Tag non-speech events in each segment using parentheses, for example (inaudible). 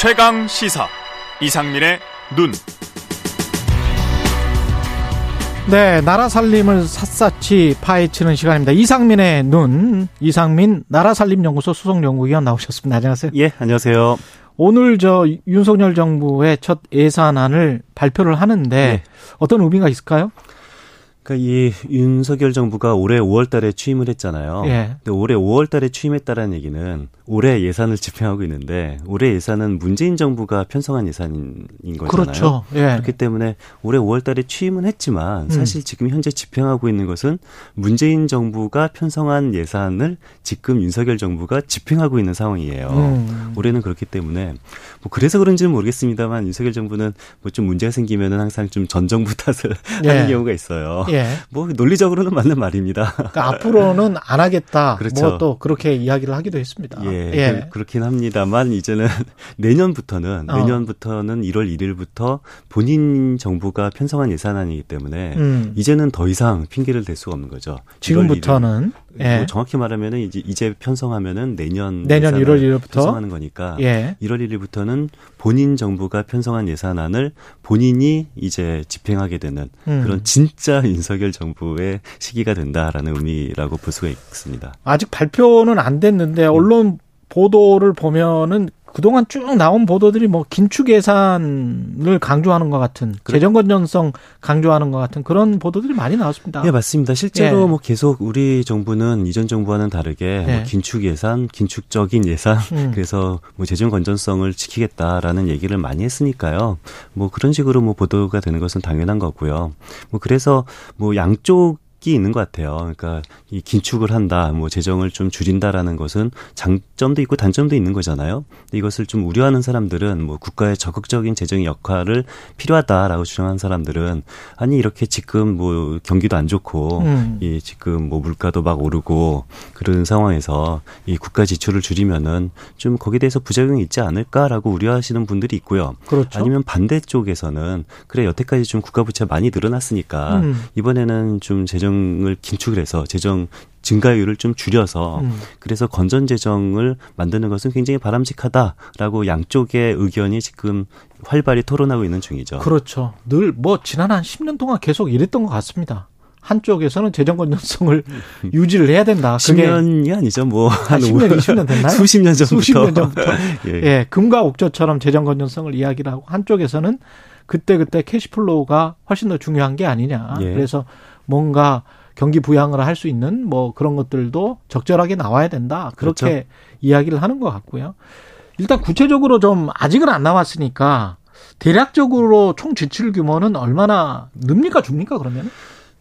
최강 시사 이상민의 눈. 네, 나라 살림을 샅샅이 파헤치는 시간입니다. 이상민의 눈, 이상민 나라 살림 연구소 수석 연구위원 나오셨습니다. 안녕하세요. 예, 안녕하세요. 오늘 저 윤석열 정부의 첫 예산안을 발표를 하는데 네. 어떤 의미가 있을까요? 그러니까 이 윤석열 정부가 올해 5월 달에 취임을 했잖아요. 예. 근데 올해 5월 달에 취임했다라는 얘기는 올해 예산을 (laughs) 집행하고 있는데 올해 예산은 문재인 정부가 편성한 예산인 거잖아요. 그렇죠. 예. 그렇기 때문에 올해 5월 달에 취임은 했지만 음. 사실 음. 지금 현재 집행하고 있는 것은 문재인 정부가 편성한 예산을 지금 윤석열 정부가 집행하고 있는 상황이에요. 음. 올해는 그렇기 때문에 뭐 그래서 그런지는 모르겠습니다만 윤석열 정부는 뭐 좀 문제가 생기면은 항상 좀 전 정부 (laughs) 탓을 예. 하는 경우가 있어요. 예. 뭐 논리적으로는 맞는 말입니다. 그러니까 앞으로는 안 하겠다. 그렇죠. 뭐 또 그렇게 이야기를 하기도 했습니다. 예. 예. 예. 그, 렇긴 합니다만 이제는 (laughs) 내년부터는 어. 내년부터는 1월 1일부터 본인 정부가 편성한 예산안이기 때문에 음. 이제는 더 이상 핑계를 댈 수가 없는 거죠. 지금부터는 예. 뭐 정확히 말하면은 이제 이제 편성하면은 내년 내년 1월 1일부터 편성하는 거니까 예. 1월 1일부터는 본인 정부가 편성한 예산안을 본인이 이제 집행하게 되는 음. 그런 진짜 윤석열 정부의 시기가 된다라는 의미라고 볼 수가 있습니다. 아직 발표는 안 됐는데 언론 보도를 보면은 그동안 쭉 나온 보도들이 뭐 긴축 예산을 강조하는 것 같은 재정 건전성 강조하는 것 같은 그런 보도들이 많이 나왔습니다. 네 맞습니다. 실제로 예. 뭐 계속 우리 정부는 이전 정부와는 다르게 예. 뭐 긴축 예산, 긴축적인 예산 음. (laughs) 그래서 뭐 재정 건전성을 지키겠다라는 얘기를 많이 했으니까요. 뭐 그런 식으로 뭐 보도가 되는 것은 당연한 거고요. 뭐 그래서 뭐 양쪽 이 있는 것 같아요. 그러니까 이 긴축을 한다, 뭐 재정을 좀 줄인다라는 것은 장점도 있고 단점도 있는 거잖아요. 이것을 좀 우려하는 사람들은 뭐 국가의 적극적인 재정 역할을 필요하다라고 주장하는 사람들은 아니 이렇게 지금 뭐 경기도 안 좋고 음. 이 지금 뭐 물가도 막 오르고 그런 상황에서 이 국가 지출을 줄이면은 좀 거기에 대해서 부작용이 있지 않을까라고 우려하시는 분들이 있고요. 그렇죠. 아니면 반대 쪽에서는 그래 여태까지 좀 국가 부채 많이 늘어났으니까 음. 이번에는 좀 재정 재정을 긴축을 해서 재정 증가율을 좀 줄여서 음. 그래서 건전 재정을 만드는 것은 굉장히 바람직하다라고 양쪽의 의견이 지금 활발히 토론하고 있는 중이죠. 그렇죠. 늘 뭐 지난 한 10년 동안 계속 이랬던 것 같습니다. 한쪽에서는 재정 건전성을 (laughs) 유지를 해야 된다. 10년이 아니죠. 뭐 한 10년, 20년 됐나요? 수십 년 전부터. 수십 년 전부터. (laughs) 예. 예, 금과 옥조처럼 재정 건전성을 이야기를 하고 한쪽에서는 그때 그때 cash flow가 훨씬 더 중요한 게 아니냐. 예. 그래서 뭔가 경기 부양을 할 수 있는 뭐 그런 것들도 적절하게 나와야 된다. 그렇게 그렇죠. 이야기를 하는 것 같고요. 일단 구체적으로 좀 아직은 안 나왔으니까 대략적으로 총 지출 규모는 얼마나 늡니까 줍니까 그러면?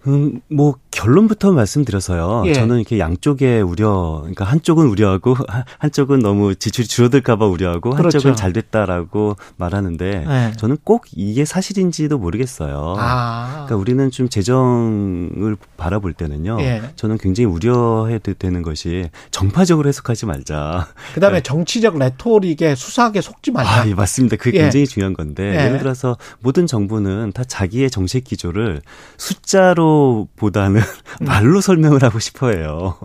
음, 뭐 결론부터 말씀드려서요. 예. 저는 이렇게 양쪽의 우려, 그러니까 한쪽은 우려하고 한쪽은 너무 지출이 줄어들까봐 우려하고 그렇죠. 한쪽은 잘 됐다라고 말하는데 예. 저는 꼭 이게 사실인지도 모르겠어요. 아. 그러니까 우리는 좀 재정을 바라볼 때는요. 예. 저는 굉장히 우려해야 되는 것이 정파적으로 해석하지 말자. 그다음에 네. 정치적 레토릭에 수사하게 속지 말자. 아, 예, 맞습니다. 그게 예. 굉장히 중요한 건데 예. 예를 들어서 모든 정부는 다 자기의 정책 기조를 숫자로 보다는 음. (laughs) 말로 설명을 하고 싶어해요.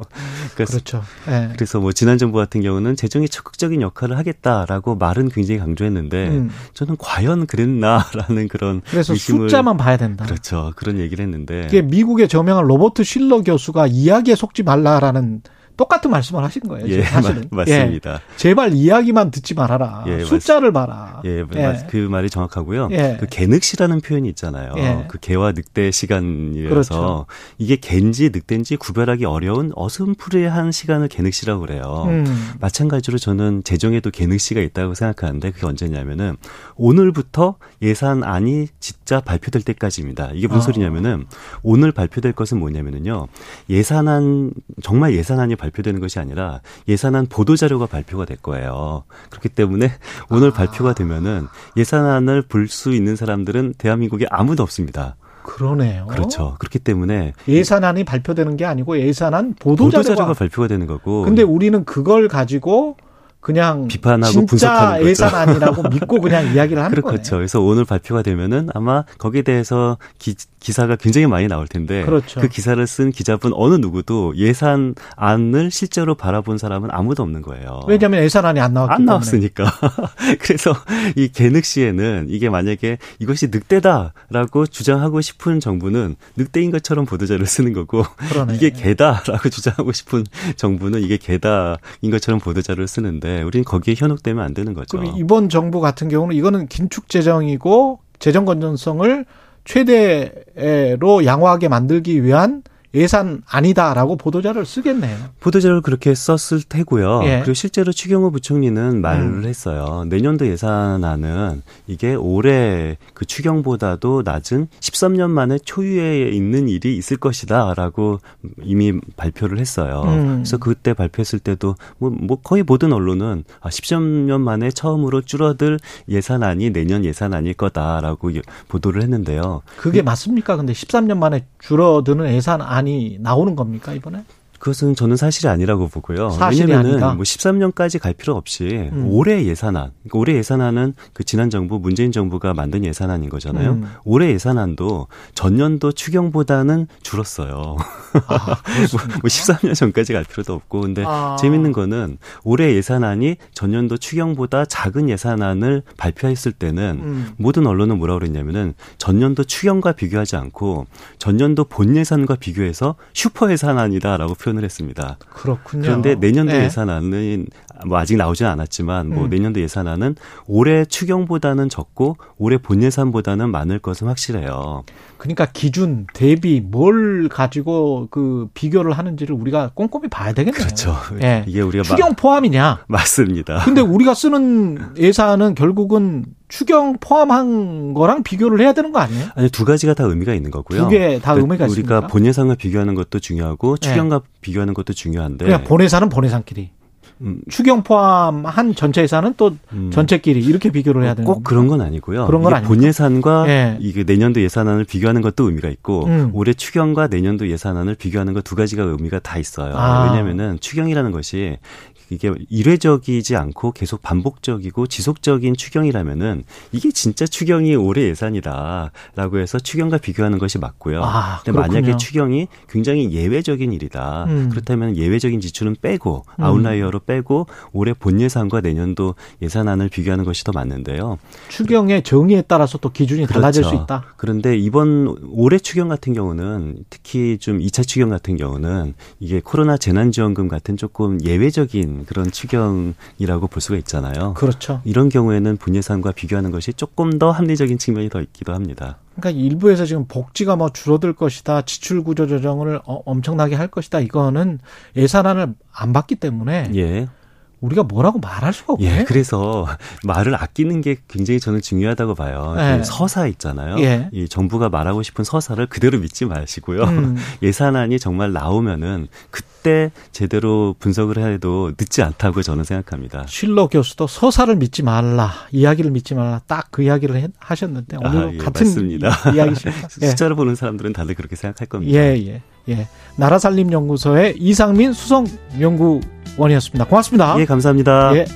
그래서, 그렇죠. 네. 그래서 뭐 지난 정부 같은 경우는 재정이 적극적인 역할을 하겠다라고 말은 굉장히 강조했는데 음. 저는 과연 그랬나라는 그런 그래서 의심을, 숫자만 봐야 된다. 그렇죠. 그런 얘기를 했는데 이게 미국의 저명한 로버트 실러 교수가 이야기에 속지 말라라는 똑같은 말씀을 하신 거예요. 예, 사실은. 맞습니다. 예, 제발 이야기만 듣지 말아라. 예, 숫자를 맞, 봐라. 예, 예, 그 말이 정확하고요. 예. 그 개늑시라는 표현이 있잖아요. 예. 그 개와 늑대 시간이라서 그렇죠. 이게 갠지 늑대인지 구별하기 어려운 어슴푸레한 시간을 개늑시라고 그래요. 음. 마찬가지로 저는 재정에도 개늑시가 있다고 생각하는데 그게 언제냐면은 오늘부터 예산안이 진짜 발표될 때까지입니다. 이게 무슨 아. 소리냐면은 오늘 발표될 것은 뭐냐면은요. 예산안 정말 예산안이 발표 되는 것이 아니라 예산안 보도 자료가 발표가 될 거예요. 그렇기 때문에 오늘 아. 발표가 되면은 예산안을 볼 수 있는 사람들은 대한민국에 아무도 없습니다. 그러네요. 그렇죠. 그렇기 때문에 예산안이 발표되는 게 아니고 예산안 보도 자료가, 자료가 발표가 되는 거고. 근데 우리는 그걸 가지고 그냥 비판하고 분석하는 거죠. 예산안이라고 (laughs) 믿고 그냥 이야기를 하는. 그렇죠. 그래서 오늘 발표가 되면은 아마 거기에 대해서 기, 기사가 굉장히 많이 나올 텐데 그렇죠. 그 기사를 쓴 기자분 어느 누구도 예산안을 실제로 바라본 사람은 아무도 없는 거예요. 왜냐하면 예산안이 안 나왔기 안 나왔으니까. (laughs) 그래서 이 개늑 시에는 이게 만약에 이것이 늑대다라고 주장하고 싶은 정부는 늑대인 것처럼 보도자를 쓰는 거고 그러네. 이게 개다라고 (laughs) 주장하고 싶은 정부는 이게 개다인 것처럼 보도자를 쓰는데 네, 우리는 거기에 현혹되면 안 되는 거죠. 그럼 이번 정부 같은 경우는 이거는 긴축 재정이고 재정 건전성을 최대로 양호하게 만들기 위한 예산 아니다라고 보도자를 쓰겠네요. 보도자를 그렇게 썼을 테고요. 예. 그리고 실제로 추경호 부총리는 말을 음. 했어요. 내년도 예산안은 이게 올해 그 추경보다도 낮은 13년 만에 초유에 있는 일이 있을 것이다라고 이미 발표를 했어요. 음. 그래서 그때 발표했을 때도 뭐, 뭐 거의 모든 언론은 아, 13년 만에 처음으로 줄어들 예산안이 내년 예산안일 거다라고 보도를 했는데요. 그게 맞습니까? 근데 13년 만에 줄어드는 예산안 많이 나오는 겁니까 이번에? 그것은 저는 사실이 아니라고 보고요. 왜냐면은 아니다. 뭐 13년까지 갈 필요 없이 음. 올해 예산안, 그러니까 올해 예산안은 그 지난 정부 문재인 정부가 만든 예산안인 거잖아요. 음. 올해 예산안도 전년도 추경보다는 줄었어요. 아, (laughs) 뭐 13년 전까지 갈 필요도 없고 근데 아. 재밌는 거는 올해 예산안이 전년도 추경보다 작은 예산안을 발표했을 때는 음. 모든 언론은 뭐라고 그랬냐면은 전년도 추경과 비교하지 않고 전년도 본 예산과 비교해서 슈퍼 예산안이다라고 표현 표현을 했습니다. 그렇군요. 그런데 내년도 네. 예산안은 뭐 아직 나오진 않았지만 뭐 음. 내년도 예산안은 올해 추경보다는 적고 올해 본 예산보다는 많을 것은 확실해요. 그러니까 기준 대비 뭘 가지고 그 비교를 하는지를 우리가 꼼꼼히 봐야 되겠네요. 그렇죠. 예. 이게 우리가 추경 포함이냐? 맞습니다. 근데 우리가 쓰는 예산은 결국은 추경 포함한 거랑 비교를 해야 되는 거 아니에요? 아니 두 가지가 다 의미가 있는 거고요. 두 개다 그러니까 의미가 있습니까? 우리가 본 예산을 비교하는 것도 중요하고 추경과 네. 비교하는 것도 중요한데. 그냥 본 예산은 본 예산끼리. 음. 추경 포함한 전체 예산은 또 음. 전체끼리 이렇게 비교를 해야 되는 꼭 그런 건 아니고요. 그런 건 아니본 예산과 예. 이게 내년도 예산안을 비교하는 것도 의미가 있고 음. 올해 추경과 내년도 예산안을 비교하는 것 두 가지가 의미가 다 있어요. 아. 왜냐하면은 추경이라는 것이 이게 일회적이지 않고 계속 반복적이고 지속적인 추경이라면은 이게 진짜 추경이 올해 예산이다라고 해서 추경과 비교하는 것이 맞고요. 아, 근데 만약에 추경이 굉장히 예외적인 일이다. 음. 그렇다면 예외적인 지출은 빼고 음. 아웃라이어로 빼고 올해 본 예산과 내년도 예산안을 비교하는 것이 더 맞는데요. 추경의 정의에 따라서 또 기준이 그렇죠. 달라질 수 있다. 그런데 이번 올해 추경 같은 경우는 특히 좀 2차 추경 같은 경우는 이게 코로나 재난지원금 같은 조금 예외적인 그런 추경이라고 볼 수가 있잖아요. 그렇죠. 이런 경우에는 분예산과 비교하는 것이 조금 더 합리적인 측면이 더 있기도 합니다. 그러니까 일부에서 지금 복지가 뭐 줄어들 것이다, 지출 구조 조정을 어, 엄청나게 할 것이다. 이거는 예산안을 안 받기 때문에 예. 우리가 뭐라고 말할 수가 없네. 예, 그래서 말을 아끼는 게 굉장히 저는 중요하다고 봐요. 예. 그 서사 있잖아요. 예. 이 정부가 말하고 싶은 서사를 그대로 믿지 마시고요. 음. (laughs) 예산안이 정말 나오면은 그때 제대로 분석을 해도 늦지 않다고 저는 생각합니다. 쉴러 교수도 서사를 믿지 말라, 이야기를 믿지 말라, 딱 그 이야기를 하셨는데 오늘 아, 예, 같은 맞습니다. 이야기십니다. (laughs) 예. 숫자를 보는 사람들은 다들 그렇게 생각할 겁니다. 예, 예, 예. 나라살림연구소의 이상민 수석 연구 원이었습니다. 고맙습니다. 예, 감사합니다. 예.